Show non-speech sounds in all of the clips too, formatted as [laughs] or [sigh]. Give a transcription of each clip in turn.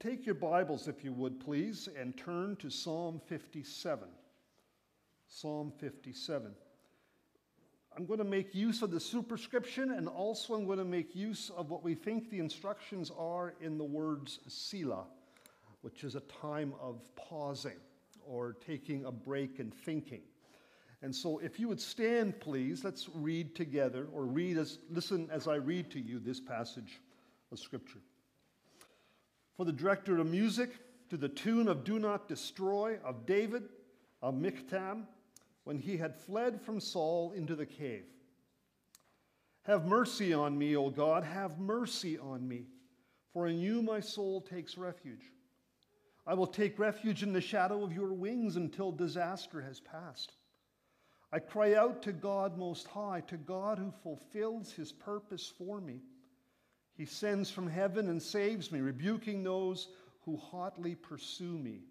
Take your Bibles, if you would, please, and turn to Psalm 57. Psalm 57. I'm going to make use of the superscription, and also I'm going to make use of what we think the instructions are in the words Selah, which is a time of pausing or taking a break and thinking. And so, if you would stand, please, let's read together, or read as, listen as I read to you this passage of Scripture. For the director of music, to the tune of Do Not Destroy of David of Michtam, when he had fled from Saul into the cave. Have mercy on me, O God, have mercy on me, for in you my soul takes refuge. I will take refuge in the shadow of your wings until disaster has passed. I cry out to God Most High, to God who fulfills his purpose for me. He sends from heaven and saves me, rebuking those who hotly pursue me.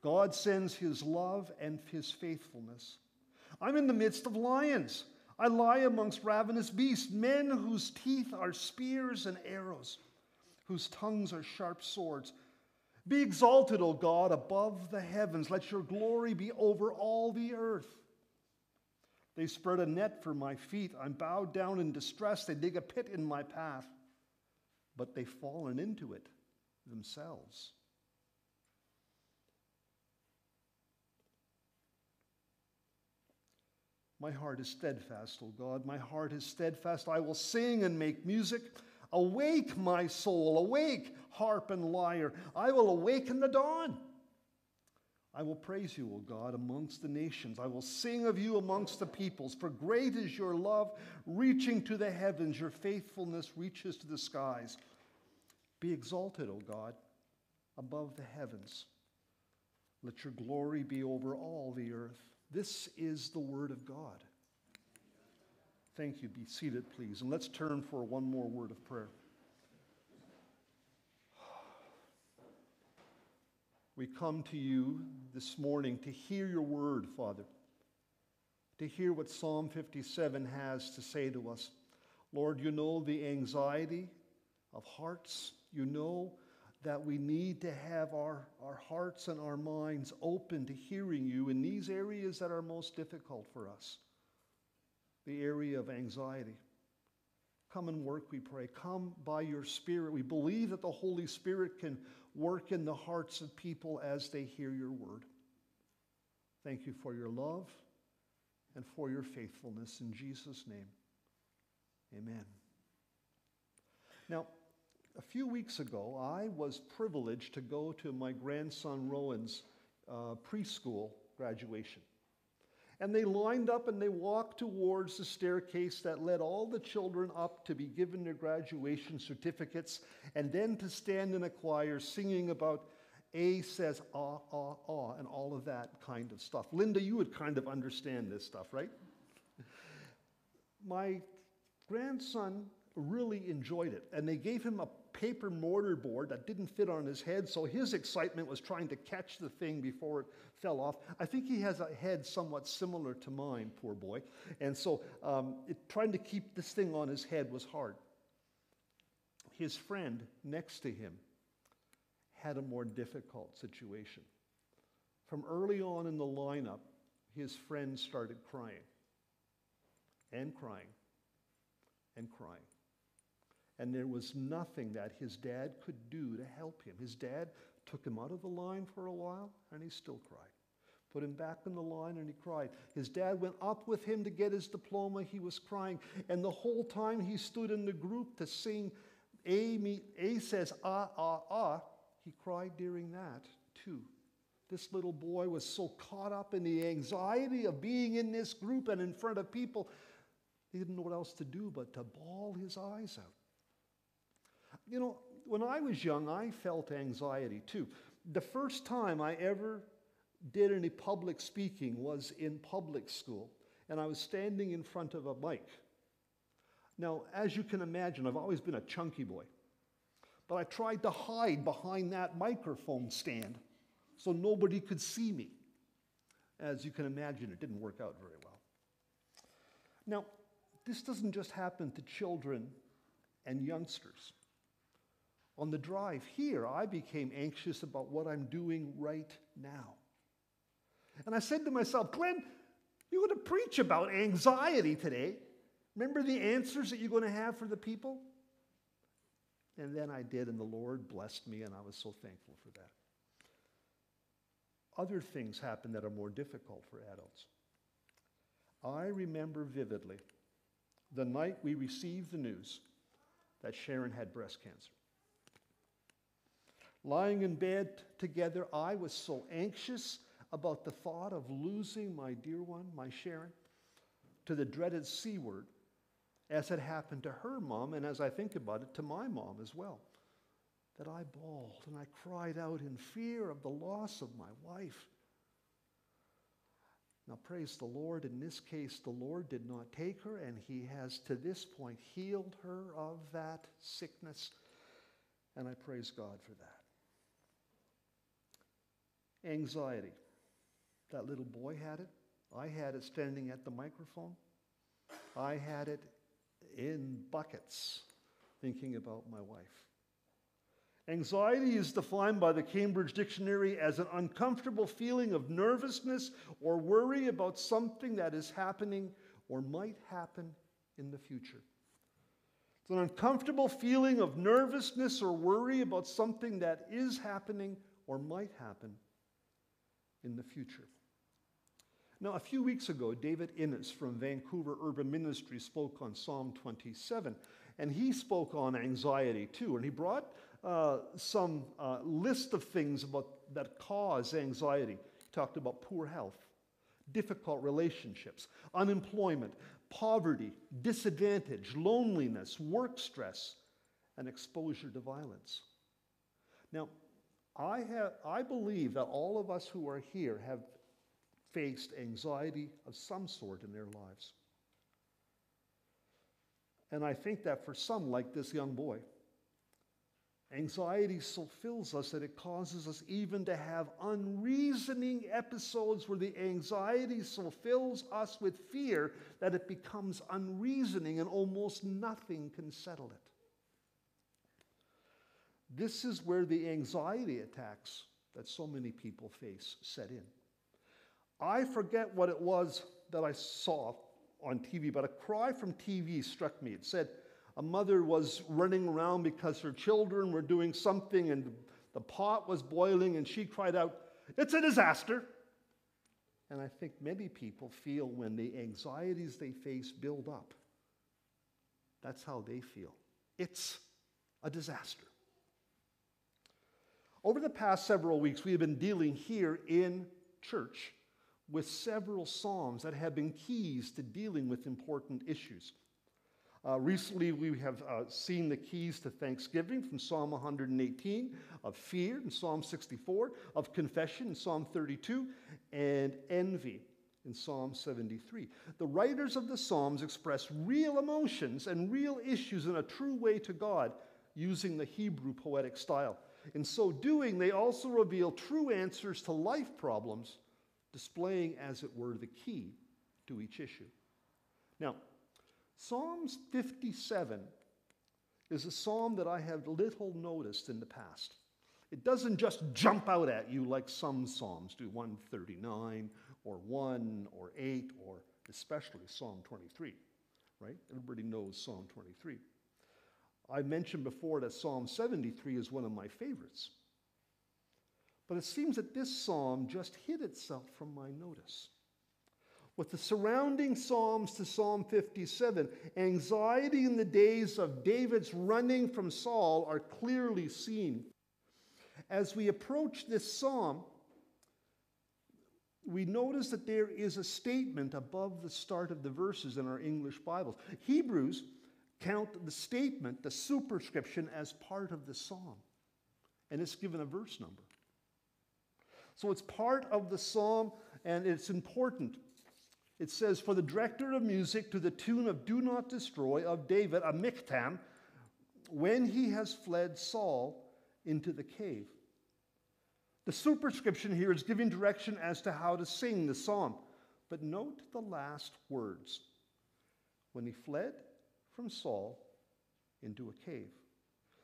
God sends his love and his faithfulness. I'm in the midst of lions. I lie amongst ravenous beasts, men whose teeth are spears and arrows, whose tongues are sharp swords. Be exalted, O God, above the heavens. Let your glory be over all the earth. They spread a net for my feet. I'm bowed down in distress. They dig a pit in my path, but they've fallen into it themselves. My heart is steadfast, O God. My heart is steadfast. I will sing and make music. Awake, my soul, awake, harp and lyre. I will awaken the dawn. I will praise you, O God, amongst the nations. I will sing of you amongst the peoples. For great is your love, reaching to the heavens. Your faithfulness reaches to the skies. Be exalted, O God, above the heavens. Let your glory be over all the earth. This is the word of God. Thank you. Be seated, please. And let's turn for one more word of prayer. We come to you this morning to hear your word, Father, to hear what Psalm 57 has to say to us. Lord, you know the anxiety of hearts. You know that we need to have our, our hearts and our minds open to hearing you in these areas that are most difficult for us the area of anxiety. Come and work, we pray. Come by your Spirit. We believe that the Holy Spirit can work in the hearts of people as they hear your word. Thank you for your love and for your faithfulness. In Jesus' name, amen. Now, a few weeks ago, I was privileged to go to my grandson Rowan's uh, preschool graduation. And they lined up and they walked towards the staircase that led all the children up to be given their graduation certificates and then to stand in a choir singing about A says ah, ah, ah, and all of that kind of stuff. Linda, you would kind of understand this stuff, right? My grandson really enjoyed it, and they gave him a paper mortar board that didn't fit on his head, so his excitement was trying to catch the thing before it fell off. I think he has a head somewhat similar to mine, poor boy. And so um, it, trying to keep this thing on his head was hard. His friend next to him had a more difficult situation. From early on in the lineup, his friend started crying and crying and crying. And there was nothing that his dad could do to help him. His dad took him out of the line for a while, and he still cried. Put him back in the line, and he cried. His dad went up with him to get his diploma. He was crying. And the whole time he stood in the group to sing, A, me, A says, ah, ah, ah, he cried during that too. This little boy was so caught up in the anxiety of being in this group and in front of people, he didn't know what else to do but to bawl his eyes out. You know, when I was young, I felt anxiety too. The first time I ever did any public speaking was in public school, and I was standing in front of a mic. Now, as you can imagine, I've always been a chunky boy, but I tried to hide behind that microphone stand so nobody could see me. As you can imagine, it didn't work out very well. Now, this doesn't just happen to children and youngsters. On the drive here, I became anxious about what I'm doing right now. And I said to myself, Glenn, you're going to preach about anxiety today. Remember the answers that you're going to have for the people? And then I did, and the Lord blessed me, and I was so thankful for that. Other things happen that are more difficult for adults. I remember vividly the night we received the news that Sharon had breast cancer. Lying in bed together, I was so anxious about the thought of losing my dear one, my Sharon, to the dreaded C word, as had happened to her mom, and as I think about it, to my mom as well, that I bawled and I cried out in fear of the loss of my wife. Now, praise the Lord. In this case, the Lord did not take her, and He has to this point healed her of that sickness. And I praise God for that. Anxiety. That little boy had it. I had it standing at the microphone. I had it in buckets thinking about my wife. Anxiety is defined by the Cambridge Dictionary as an uncomfortable feeling of nervousness or worry about something that is happening or might happen in the future. It's an uncomfortable feeling of nervousness or worry about something that is happening or might happen in the future. Now, a few weeks ago, David Innes from Vancouver Urban Ministry spoke on Psalm 27, and he spoke on anxiety too. And he brought uh, some uh, list of things about, that cause anxiety. He talked about poor health, difficult relationships, unemployment, poverty, disadvantage, loneliness, work stress, and exposure to violence. Now, I, have, I believe that all of us who are here have faced anxiety of some sort in their lives. And I think that for some, like this young boy, anxiety so fills us that it causes us even to have unreasoning episodes where the anxiety so fills us with fear that it becomes unreasoning and almost nothing can settle it. This is where the anxiety attacks that so many people face set in. I forget what it was that I saw on TV, but a cry from TV struck me. It said a mother was running around because her children were doing something and the pot was boiling, and she cried out, It's a disaster. And I think many people feel when the anxieties they face build up, that's how they feel. It's a disaster. Over the past several weeks, we have been dealing here in church with several Psalms that have been keys to dealing with important issues. Uh, recently, we have uh, seen the keys to thanksgiving from Psalm 118, of fear in Psalm 64, of confession in Psalm 32, and envy in Psalm 73. The writers of the Psalms express real emotions and real issues in a true way to God using the Hebrew poetic style. In so doing, they also reveal true answers to life problems displaying, as it were, the key to each issue. Now, Psalms 57 is a psalm that I have little noticed in the past. It doesn't just jump out at you like some psalms do 139 or 1 or 8 or especially Psalm 23, right? Everybody knows Psalm 23. I mentioned before that Psalm 73 is one of my favorites. But it seems that this psalm just hid itself from my notice. With the surrounding psalms to Psalm 57, anxiety in the days of David's running from Saul are clearly seen. As we approach this psalm, we notice that there is a statement above the start of the verses in our English Bibles. Hebrews count the statement, the superscription, as part of the psalm, and it's given a verse number. So it's part of the psalm and it's important. It says, For the director of music to the tune of Do Not Destroy of David, a miktam, when he has fled Saul into the cave. The superscription here is giving direction as to how to sing the psalm. But note the last words. When he fled from Saul into a cave.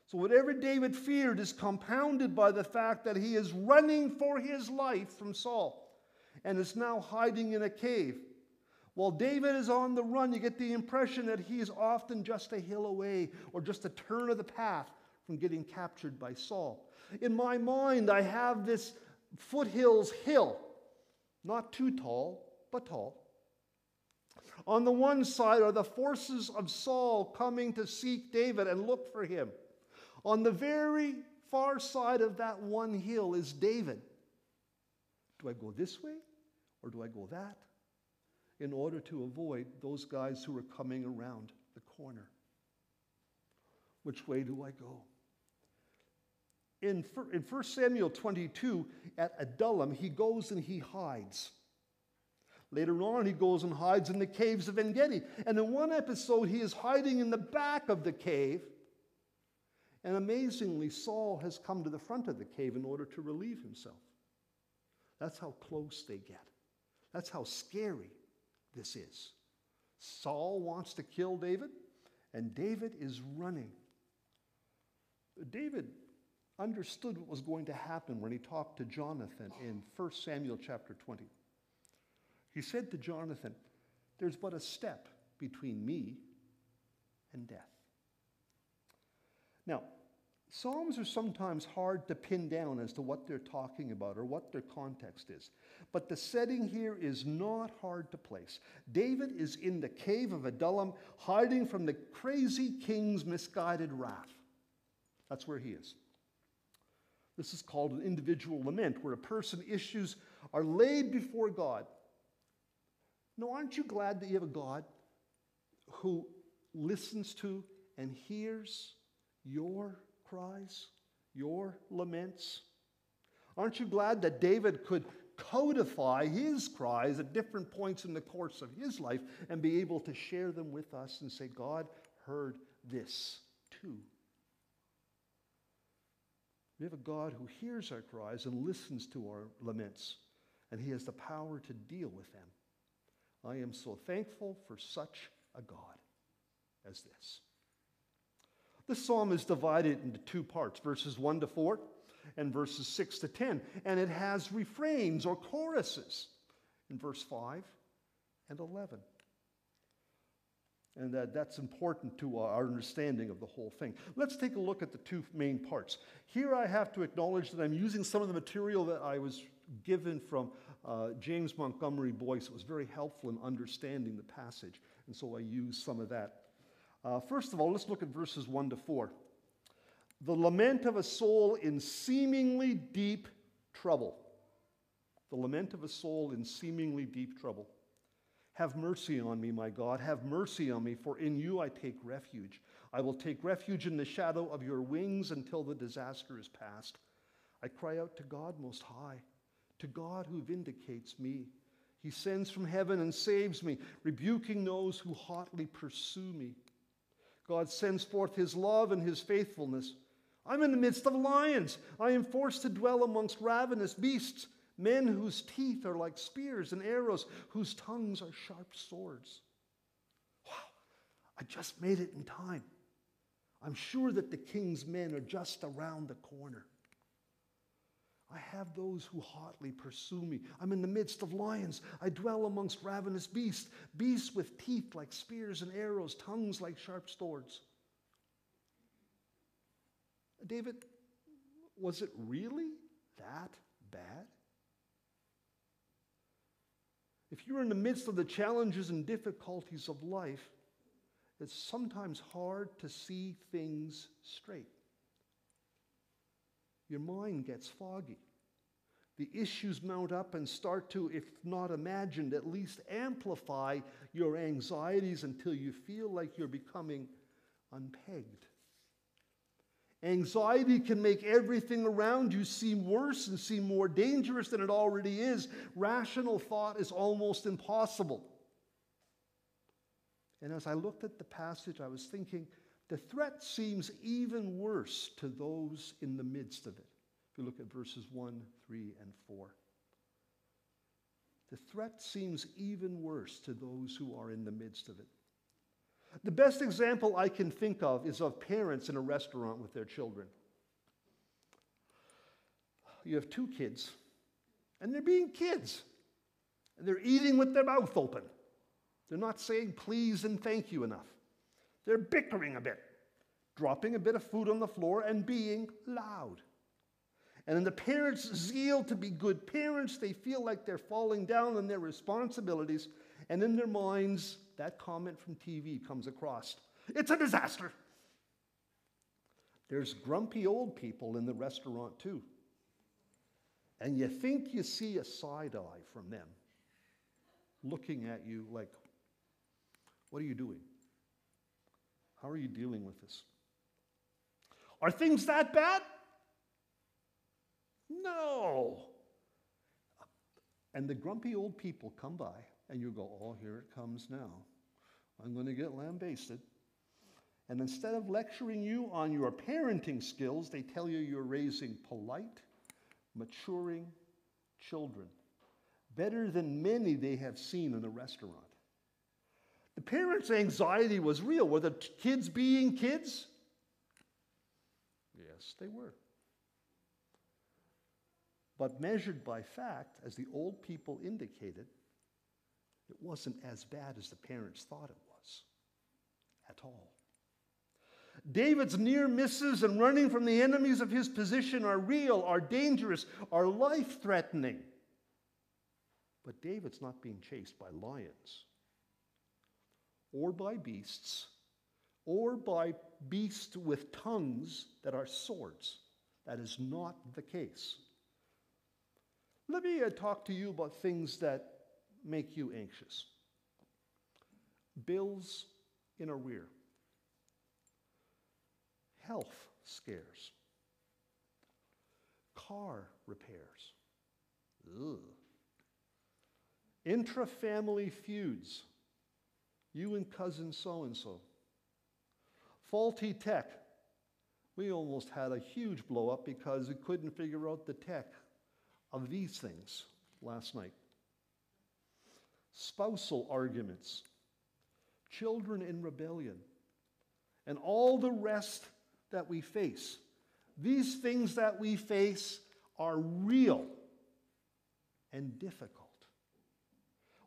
So, whatever David feared is compounded by the fact that he is running for his life from Saul and is now hiding in a cave. While David is on the run, you get the impression that he is often just a hill away or just a turn of the path from getting captured by Saul. In my mind, I have this foothills hill, not too tall, but tall. On the one side are the forces of Saul coming to seek David and look for him. On the very far side of that one hill is David. Do I go this way or do I go that? In order to avoid those guys who are coming around the corner. Which way do I go? In, in 1 Samuel 22, at Adullam, he goes and he hides. Later on, he goes and hides in the caves of En Gedi. And in one episode, he is hiding in the back of the cave. And amazingly, Saul has come to the front of the cave in order to relieve himself. That's how close they get. That's how scary this is. Saul wants to kill David, and David is running. David understood what was going to happen when he talked to Jonathan in 1 Samuel chapter 20. He said to Jonathan, There's but a step between me and death. Now, Psalms are sometimes hard to pin down as to what they're talking about or what their context is. But the setting here is not hard to place. David is in the cave of Adullam, hiding from the crazy king's misguided wrath. That's where he is. This is called an individual lament, where a person issues are laid before God. No, aren't you glad that you have a God who listens to and hears your cries, your laments? Aren't you glad that David could codify his cries at different points in the course of his life and be able to share them with us and say, God heard this too? We have a God who hears our cries and listens to our laments, and He has the power to deal with them. I am so thankful for such a God as this. This psalm is divided into two parts verses 1 to 4 and verses 6 to 10, and it has refrains or choruses in verse 5 and 11. And that, that's important to our understanding of the whole thing. Let's take a look at the two main parts. Here I have to acknowledge that I'm using some of the material that I was given from uh, James Montgomery Boice was very helpful in understanding the passage, and so I used some of that. Uh, first of all, let's look at verses 1 to 4. The lament of a soul in seemingly deep trouble. The lament of a soul in seemingly deep trouble. Have mercy on me, my God. Have mercy on me, for in you I take refuge. I will take refuge in the shadow of your wings until the disaster is past. I cry out to God Most High, to God who vindicates me. He sends from heaven and saves me, rebuking those who hotly pursue me. God sends forth his love and his faithfulness. I'm in the midst of lions. I am forced to dwell amongst ravenous beasts men whose teeth are like spears and arrows, whose tongues are sharp swords. Wow, I just made it in time. I'm sure that the king's men are just around the corner. I have those who hotly pursue me. I'm in the midst of lions. I dwell amongst ravenous beasts, beasts with teeth like spears and arrows, tongues like sharp swords. David, was it really that bad? If you're in the midst of the challenges and difficulties of life, it's sometimes hard to see things straight. Your mind gets foggy. The issues mount up and start to, if not imagined, at least amplify your anxieties until you feel like you're becoming unpegged. Anxiety can make everything around you seem worse and seem more dangerous than it already is. Rational thought is almost impossible. And as I looked at the passage, I was thinking the threat seems even worse to those in the midst of it. If you look at verses 1, 3, and 4. The threat seems even worse to those who are in the midst of it. The best example I can think of is of parents in a restaurant with their children. You have two kids, and they're being kids, and they're eating with their mouth open. They're not saying please and thank you enough. They're bickering a bit, dropping a bit of food on the floor and being loud. And in the parents' zeal to be good parents, they feel like they're falling down on their responsibilities. And in their minds, that comment from TV comes across it's a disaster. There's grumpy old people in the restaurant, too. And you think you see a side eye from them looking at you like, what are you doing? How are you dealing with this? Are things that bad? No. And the grumpy old people come by, and you go, Oh, here it comes now. I'm going to get lambasted. And instead of lecturing you on your parenting skills, they tell you you're raising polite, maturing children, better than many they have seen in a restaurant. The parents' anxiety was real. Were the kids being kids? Yes, they were. But measured by fact, as the old people indicated, it wasn't as bad as the parents thought it was at all. David's near misses and running from the enemies of his position are real, are dangerous, are life threatening. But David's not being chased by lions or by beasts or by beasts with tongues that are swords. That is not the case. Let me uh, talk to you about things that make you anxious. Bills in arrear, health scares, car repairs, Ugh. intra-family feuds, you and cousin so and so, faulty tech. We almost had a huge blow up because we couldn't figure out the tech of these things last night spousal arguments, children in rebellion, and all the rest that we face. These things that we face are real and difficult.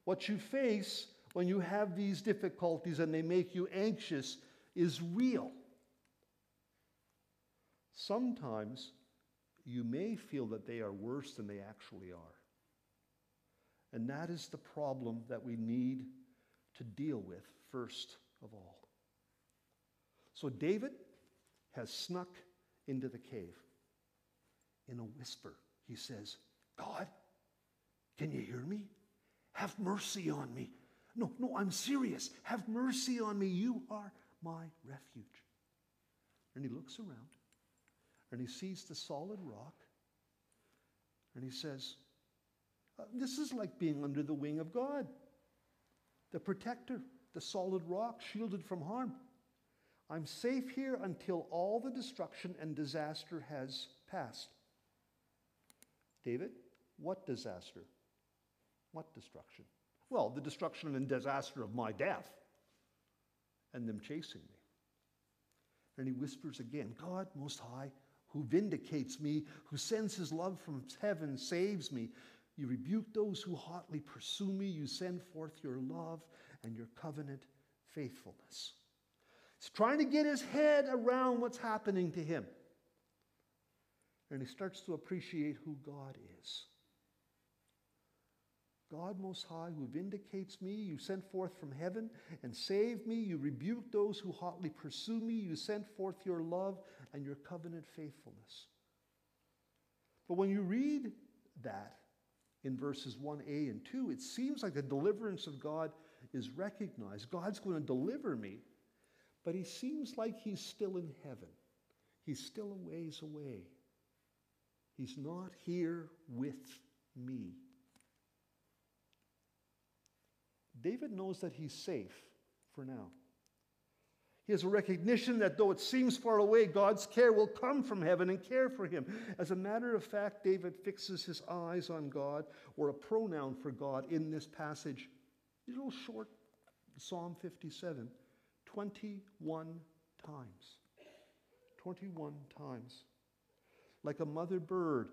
What you face when you have these difficulties and they make you anxious is real. Sometimes you may feel that they are worse than they actually are. And that is the problem that we need to deal with first of all. So David has snuck into the cave. In a whisper, he says, God, can you hear me? Have mercy on me. No, no, I'm serious. Have mercy on me. You are my refuge. And he looks around and he sees the solid rock and he says, uh, This is like being under the wing of God, the protector, the solid rock, shielded from harm. I'm safe here until all the destruction and disaster has passed. David, what disaster? What destruction? Well, the destruction and disaster of my death and them chasing me. And he whispers again God Most High, who vindicates me, who sends his love from heaven, saves me. You rebuke those who hotly pursue me. You send forth your love and your covenant faithfulness. He's trying to get his head around what's happening to him. And he starts to appreciate who God is. God Most High, who vindicates me, you sent forth from heaven and saved me. You rebuke those who hotly pursue me. You sent forth your love and your covenant faithfulness. But when you read that in verses 1a and 2, it seems like the deliverance of God is recognized. God's going to deliver me, but he seems like he's still in heaven. He's still a ways away. He's not here with me. David knows that he's safe for now. He has a recognition that though it seems far away, God's care will come from heaven and care for him. As a matter of fact, David fixes his eyes on God, or a pronoun for God, in this passage. A little short Psalm 57, 21 times. 21 times. Like a mother bird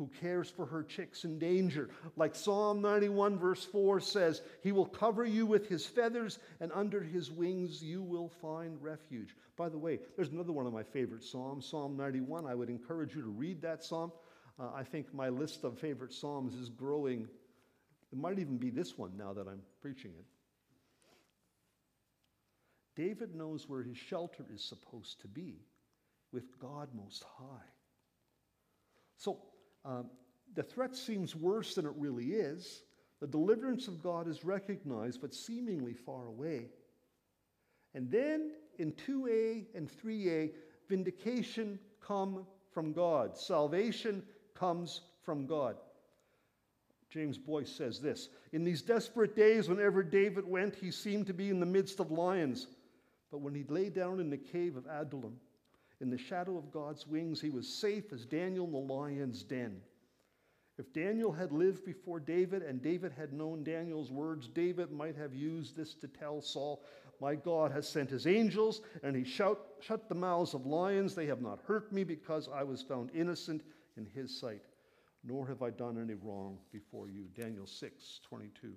who cares for her chicks in danger. Like Psalm 91, verse 4 says, He will cover you with His feathers, and under His wings you will find refuge. By the way, there's another one of my favorite Psalms, Psalm 91. I would encourage you to read that Psalm. Uh, I think my list of favorite Psalms is growing. It might even be this one now that I'm preaching it. David knows where his shelter is supposed to be with God Most High. So um, the threat seems worse than it really is. The deliverance of God is recognized, but seemingly far away. And then in 2a and 3a, vindication come from God. Salvation comes from God. James Boice says this In these desperate days, whenever David went, he seemed to be in the midst of lions. But when he lay down in the cave of Adullam, in the shadow of God's wings, he was safe as Daniel in the lion's den. If Daniel had lived before David and David had known Daniel's words, David might have used this to tell Saul, My God has sent his angels, and he shout, shut the mouths of lions. They have not hurt me because I was found innocent in his sight, nor have I done any wrong before you. Daniel 6 22.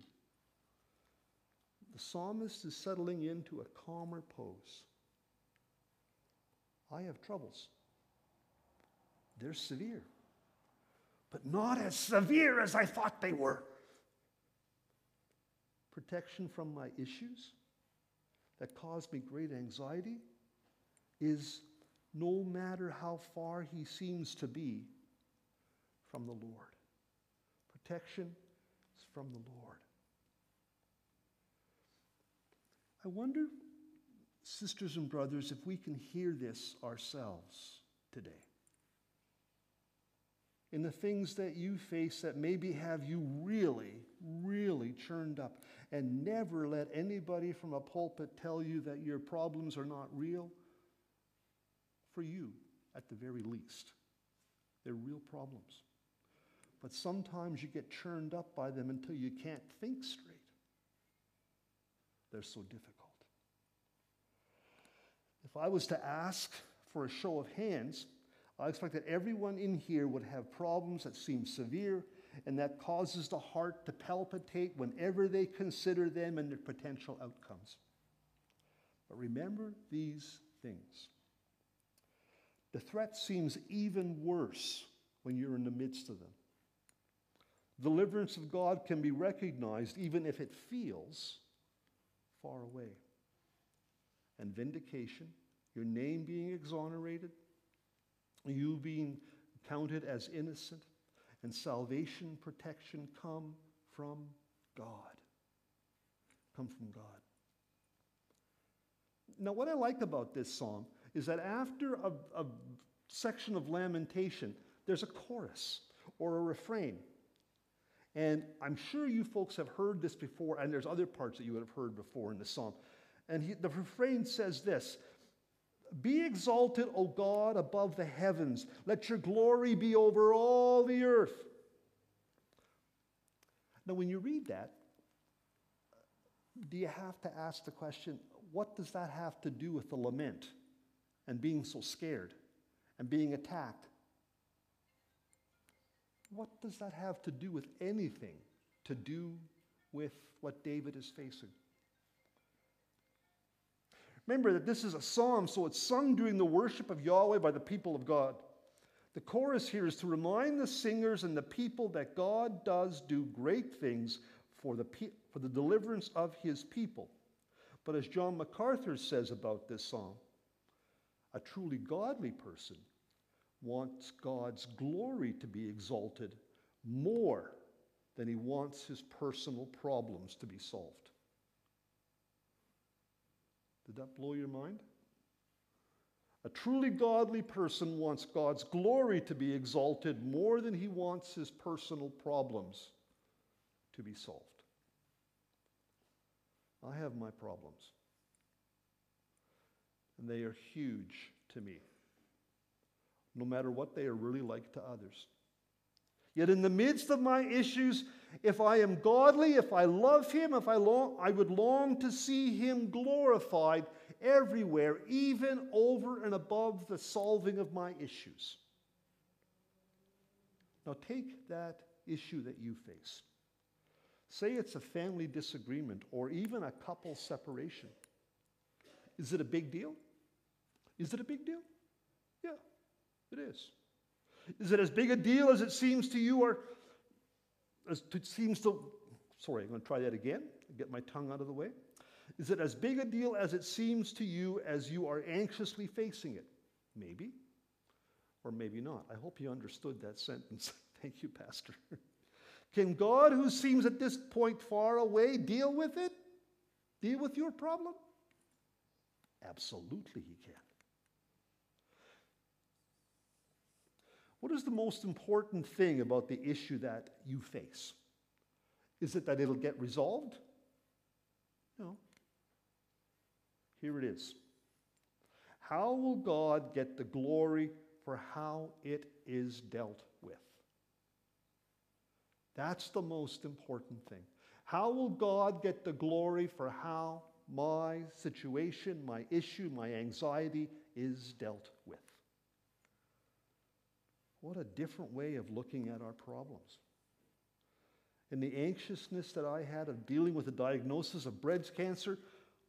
The psalmist is settling into a calmer pose. I have troubles. They're severe, but not as severe as I thought they were. Protection from my issues that cause me great anxiety is no matter how far he seems to be from the Lord. Protection is from the Lord. I wonder sisters and brothers, if we can hear this ourselves today. In the things that you face that maybe have you really, really churned up, and never let anybody from a pulpit tell you that your problems are not real, for you at the very least. They're real problems. But sometimes you get churned up by them until you can't think straight. They're so difficult. If I was to ask for a show of hands, I expect that everyone in here would have problems that seem severe and that causes the heart to palpitate whenever they consider them and their potential outcomes. But remember these things. The threat seems even worse when you're in the midst of them. Deliverance of God can be recognized even if it feels far away. And vindication your name being exonerated, you being counted as innocent, and salvation, protection come from God. Come from God. Now, what I like about this psalm is that after a, a section of lamentation, there's a chorus or a refrain. And I'm sure you folks have heard this before, and there's other parts that you would have heard before in the psalm. And he, the refrain says this be exalted, O God, above the heavens. Let your glory be over all the earth. Now, when you read that, do you have to ask the question what does that have to do with the lament and being so scared and being attacked? What does that have to do with anything to do with what David is facing? Remember that this is a psalm, so it's sung during the worship of Yahweh by the people of God. The chorus here is to remind the singers and the people that God does do great things for the, for the deliverance of his people. But as John MacArthur says about this psalm, a truly godly person wants God's glory to be exalted more than he wants his personal problems to be solved. Did that blow your mind? A truly godly person wants God's glory to be exalted more than he wants his personal problems to be solved. I have my problems, and they are huge to me, no matter what they are really like to others. Yet in the midst of my issues, if I am godly, if I love him, if I long, I would long to see him glorified everywhere, even over and above the solving of my issues. Now, take that issue that you face. Say it's a family disagreement or even a couple separation. Is it a big deal? Is it a big deal? Yeah, it is. Is it as big a deal as it seems to you or as it seems to sorry, I'm going to try that again, get my tongue out of the way. Is it as big a deal as it seems to you as you are anxiously facing it? Maybe, or maybe not. I hope you understood that sentence. [laughs] Thank you, Pastor. Can God, who seems at this point far away, deal with it? Deal with your problem? Absolutely, He can. What is the most important thing about the issue that you face? Is it that it'll get resolved? No. Here it is. How will God get the glory for how it is dealt with? That's the most important thing. How will God get the glory for how my situation, my issue, my anxiety is dealt with? What a different way of looking at our problems. In the anxiousness that I had of dealing with the diagnosis of breast cancer,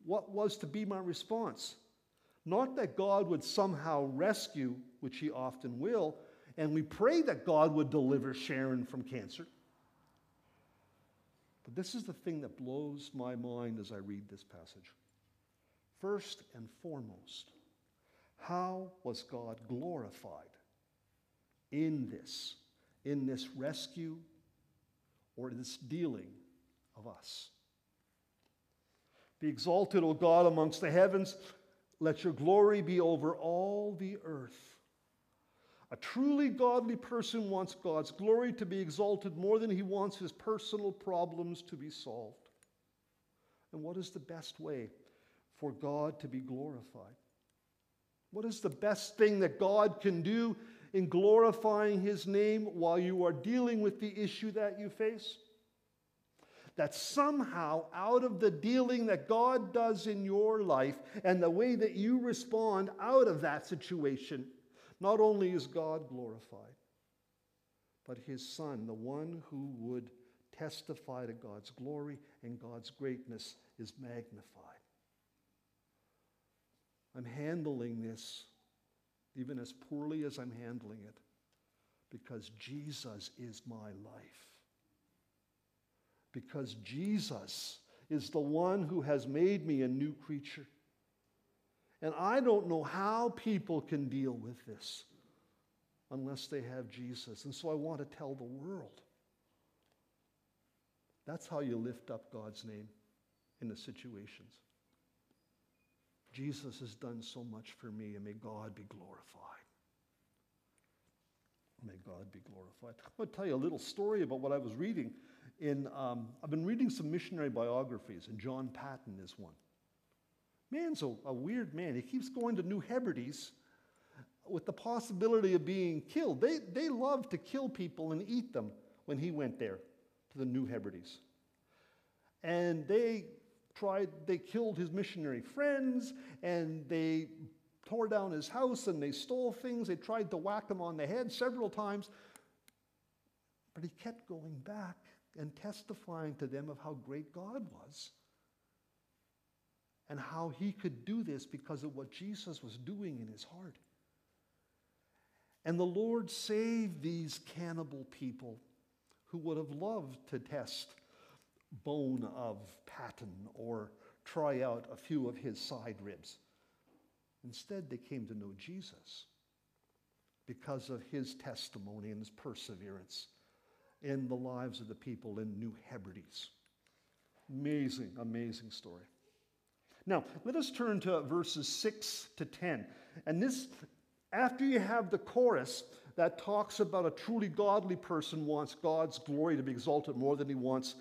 what was to be my response? Not that God would somehow rescue, which He often will, and we pray that God would deliver Sharon from cancer. But this is the thing that blows my mind as I read this passage. First and foremost, how was God glorified in this, in this rescue or this dealing of us? Be exalted, O God, amongst the heavens. Let your glory be over all the earth. A truly godly person wants God's glory to be exalted more than he wants his personal problems to be solved. And what is the best way for God to be glorified? What is the best thing that God can do in glorifying his name while you are dealing with the issue that you face? That somehow, out of the dealing that God does in your life and the way that you respond out of that situation, not only is God glorified, but his Son, the one who would testify to God's glory and God's greatness, is magnified. I'm handling this even as poorly as I'm handling it because Jesus is my life. Because Jesus is the one who has made me a new creature. And I don't know how people can deal with this unless they have Jesus. And so I want to tell the world. That's how you lift up God's name in the situations. Jesus has done so much for me, and may God be glorified. May God be glorified. I'm going to tell you a little story about what I was reading. In, um, I've been reading some missionary biographies, and John Paton is one. Man's a, a weird man. He keeps going to New Hebrides with the possibility of being killed. They, they loved to kill people and eat them when he went there to the New Hebrides. And they tried, they killed his missionary friends and they tore down his house and they stole things. They tried to whack him on the head several times. But he kept going back and testifying to them of how great God was and how he could do this because of what Jesus was doing in his heart. And the Lord saved these cannibal people who would have loved to test bone of Paton or try out a few of his side ribs. Instead, they came to know Jesus because of his testimony and his perseverance in the lives of the people in New Hebrides. Amazing, amazing story. Now, let us turn to verses 6 to 10. And this, after you have the chorus that talks about a truly godly person wants God's glory to be exalted more than he wants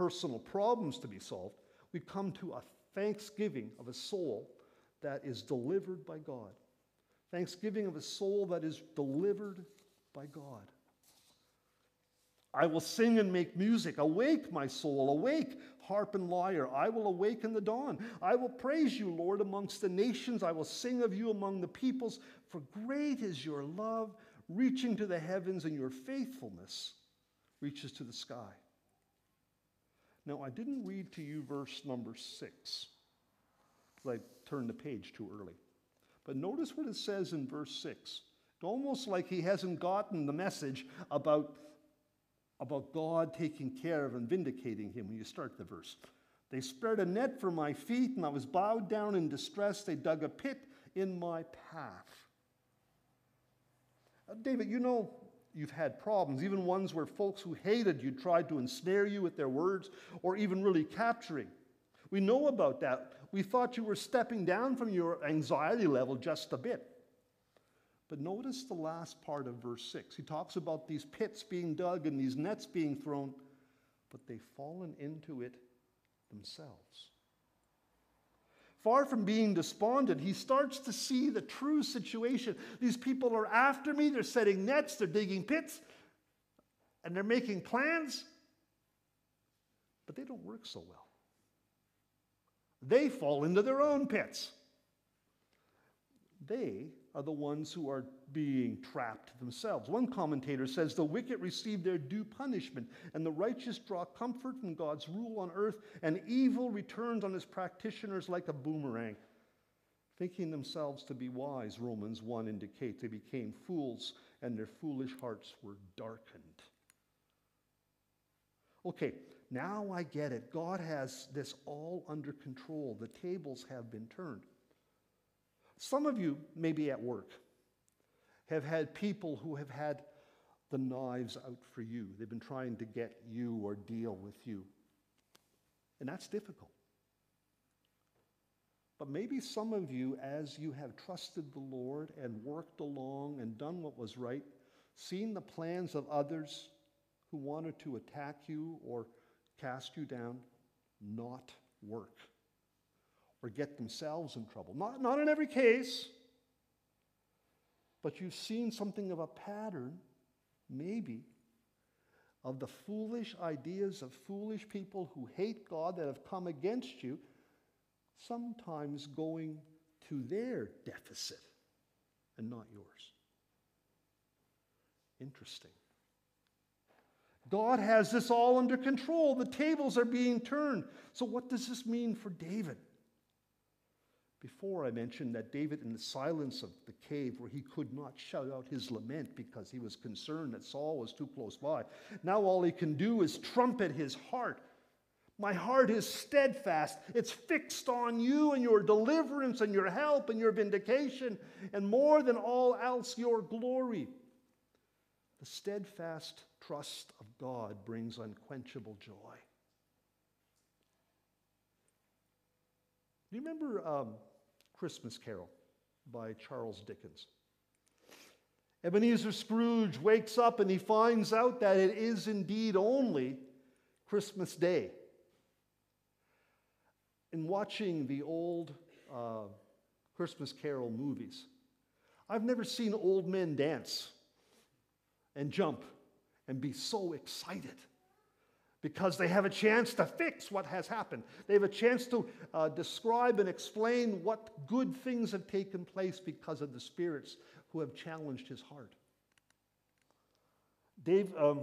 personal problems to be solved, we come to a thanksgiving of a soul that is delivered by God. Thanksgiving of a soul that is delivered by God. I will sing and make music. Awake, my soul, awake, harp and lyre. I will awaken the dawn. I will praise you, Lord, amongst the nations. I will sing of you among the peoples, for great is your love, reaching to the heavens, and your faithfulness reaches to the sky. Now, I didn't read to you verse number six, because I turned the page too early. But notice what it says in verse six. It's Almost like he hasn't gotten the message about about God taking care of and vindicating him when you start the verse. They spread a net for my feet, and I was bowed down in distress. They dug a pit in my path. Uh, David, you know you've had problems, even ones where folks who hated you tried to ensnare you with their words or even really capturing. We know about that. We thought you were stepping down from your anxiety level just a bit. But notice the last part of verse 6. He talks about these pits being dug and these nets being thrown, but they've fallen into it themselves. Far from being despondent, he starts to see the true situation. These people are after me, they're setting nets, they're digging pits, and they're making plans, but they don't work so well. They fall into their own pits. They are the ones who are being trapped themselves. One commentator says the wicked receive their due punishment, and the righteous draw comfort in God's rule on earth, and evil returns on its practitioners like a boomerang. Thinking themselves to be wise, Romans 1 indicates they became fools, and their foolish hearts were darkened. Okay, now I get it. God has this all under control. The tables have been turned. Some of you, may be at work, have had people who have had the knives out for you. They've been trying to get you or deal with you. And that's difficult. But maybe some of you, as you have trusted the Lord and worked along and done what was right, seen the plans of others who wanted to attack you or cast you down, not work or get themselves in trouble. Not, not in every case, but you've seen something of a pattern, maybe, of the foolish ideas of foolish people who hate God that have come against you, sometimes going to their deficit and not yours. Interesting. God has this all under control. The tables are being turned. So, what does this mean for David? Before I mentioned that David, in the silence of the cave where he could not shout out his lament because he was concerned that Saul was too close by, now all he can do is trumpet his heart. My heart is steadfast. It's fixed on you and your deliverance and your help and your vindication, and more than all else, your glory. The steadfast trust of God brings unquenchable joy. Do you remember um, Christmas Carol by Charles Dickens. Ebenezer Scrooge wakes up and he finds out that it is indeed only Christmas Day. In watching the old uh, Christmas Carol movies, I've never seen old men dance and jump and be so excited because they have a chance to fix what has happened. They have a chance to uh, describe and explain what good things have taken place because of the spirits who have challenged his heart. Dave, um,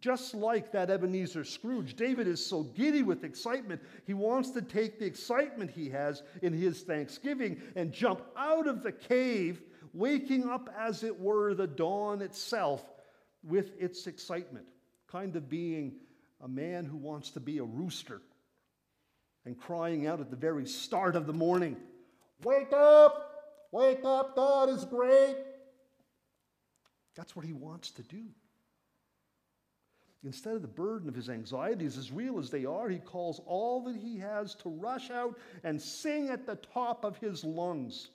just like that Ebenezer Scrooge, David is so giddy with excitement, he wants to take the excitement he has in his thanksgiving and jump out of the cave, waking up, as it were, the dawn itself with its excitement, kind of being a man who wants to be a rooster and crying out at the very start of the morning, Wake up! Wake up! God is great! That's what he wants to do. Instead of the burden of his anxieties, as real as they are, he calls all that he has to rush out and sing at the top of his lungs.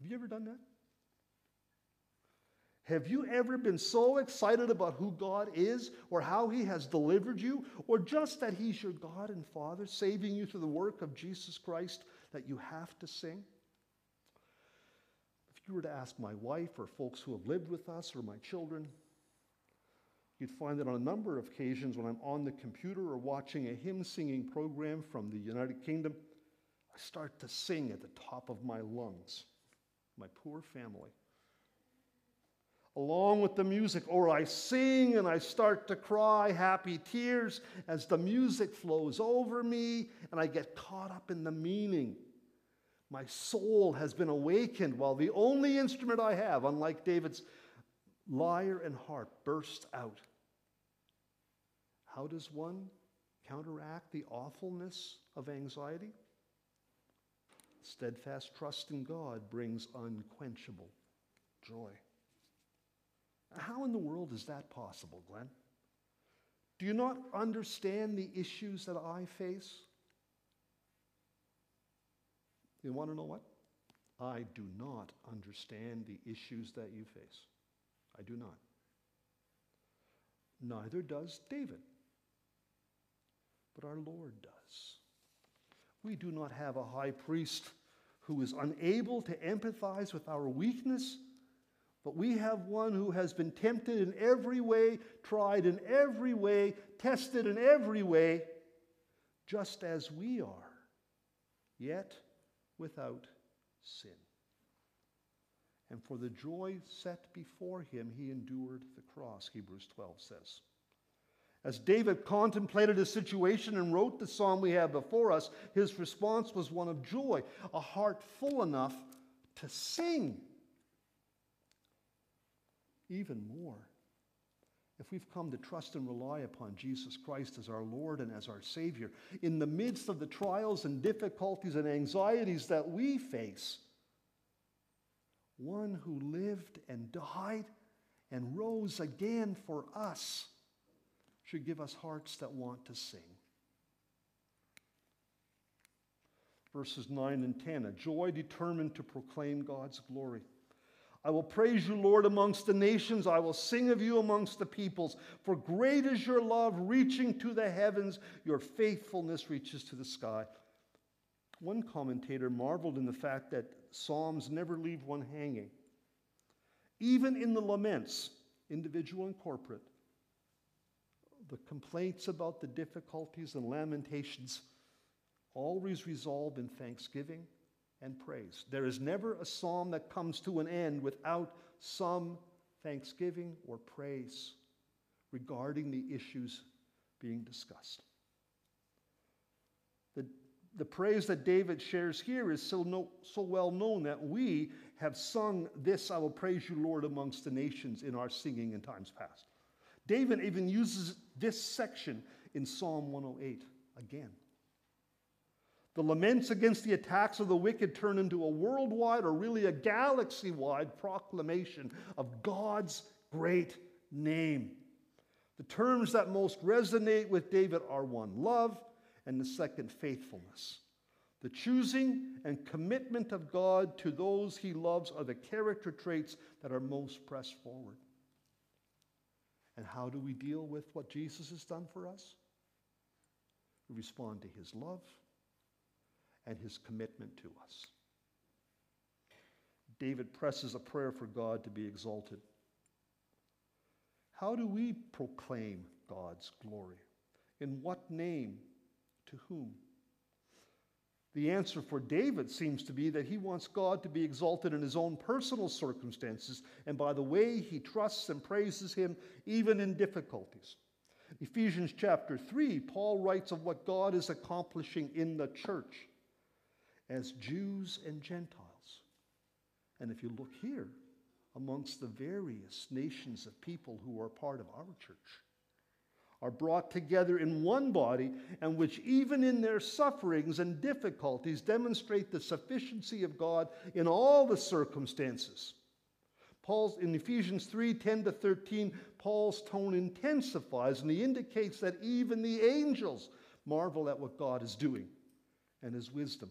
Have you ever done that? Have you ever been so excited about who God is or how He has delivered you or just that He's your God and Father, saving you through the work of Jesus Christ that you have to sing? If you were to ask my wife or folks who have lived with us or my children, You'd find that on a number of occasions when I'm on the computer or watching a hymn singing program from the United Kingdom, I start to sing at the top of my lungs. My poor family. Along with the music, or I sing and I start to cry happy tears as the music flows over me and I get caught up in the meaning. My soul has been awakened while the only instrument I have, unlike David's lyre and harp, burst out. How does one counteract the awfulness of anxiety? Steadfast trust in God brings unquenchable joy. Uh-huh. How in the world is that possible, Glenn? Do you not understand the issues that I face? You want to know what? I do not understand the issues that you face. I do not. Neither does David but our Lord does. We do not have a high priest who is unable to empathize with our weakness, but we have one who has been tempted in every way, tried in every way, tested in every way, just as we are, yet without sin. And for the joy set before him, he endured the cross, Hebrews 12 says. As David contemplated his situation and wrote the psalm we have before us, his response was one of joy, a heart full enough to sing. Even more, if we've come to trust and rely upon Jesus Christ as our Lord and as our Savior, in the midst of the trials and difficulties and anxieties that we face, one who lived and died and rose again for us should give us hearts that want to sing. Verses 9 and 10 a joy determined to proclaim God's glory. I will praise you, Lord, amongst the nations. I will sing of you amongst the peoples. For great is your love, reaching to the heavens. Your faithfulness reaches to the sky. One commentator marveled in the fact that Psalms never leave one hanging. Even in the laments, individual and corporate, the complaints about the difficulties and lamentations always resolve in thanksgiving and praise. There is never a psalm that comes to an end without some thanksgiving or praise regarding the issues being discussed. The, the praise that David shares here is so, no, so well known that we have sung this, I will praise you, Lord, amongst the nations in our singing in times past. David even uses this section in Psalm 108 again. The laments against the attacks of the wicked turn into a worldwide or really a galaxy wide proclamation of God's great name. The terms that most resonate with David are one, love, and the second, faithfulness. The choosing and commitment of God to those he loves are the character traits that are most pressed forward. And how do we deal with what Jesus has done for us? We respond to his love and his commitment to us. David presses a prayer for God to be exalted. How do we proclaim God's glory? In what name? To whom? The answer for David seems to be that he wants God to be exalted in his own personal circumstances and by the way he trusts and praises him even in difficulties. Ephesians chapter 3, Paul writes of what God is accomplishing in the church as Jews and Gentiles. And if you look here, amongst the various nations of people who are part of our church, are brought together in one body, and which, even in their sufferings and difficulties, demonstrate the sufficiency of God in all the circumstances. Paul's in Ephesians 3 10 to 13, Paul's tone intensifies and he indicates that even the angels marvel at what God is doing and his wisdom.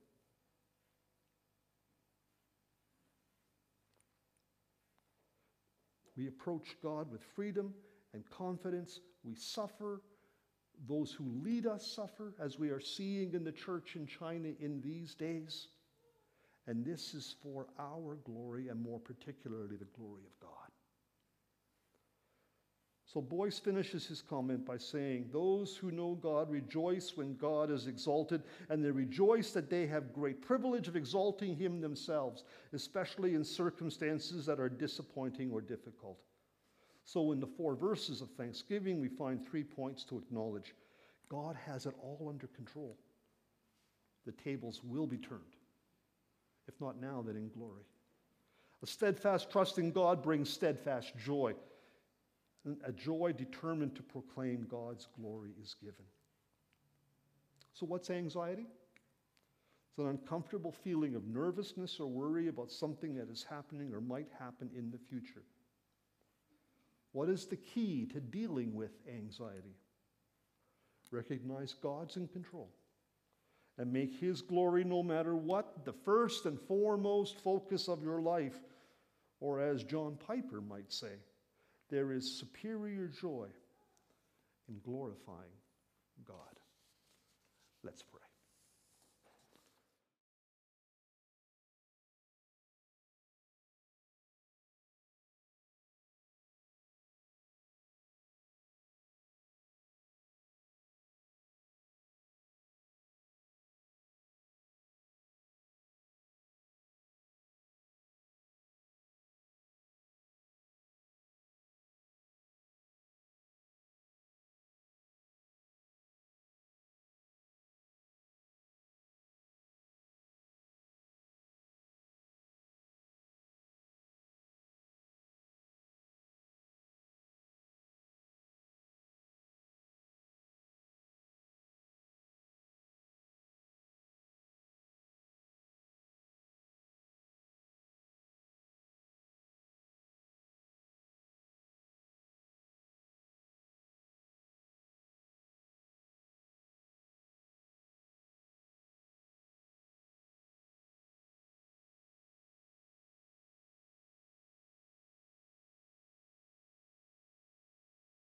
We approach God with freedom and confidence. We suffer. Those who lead us suffer, as we are seeing in the church in China in these days. And this is for our glory, and more particularly the glory of God. So Boice finishes his comment by saying, Those who know God rejoice when God is exalted, and they rejoice that they have great privilege of exalting him themselves, especially in circumstances that are disappointing or difficult. So, in the four verses of thanksgiving, we find three points to acknowledge God has it all under control. The tables will be turned. If not now, then in glory. A steadfast trust in God brings steadfast joy a joy determined to proclaim God's glory is given. So, what's anxiety? It's an uncomfortable feeling of nervousness or worry about something that is happening or might happen in the future. What is the key to dealing with anxiety? Recognize God's in control and make His glory, no matter what, the first and foremost focus of your life, or as John Piper might say, there is superior joy in glorifying God. Let's pray.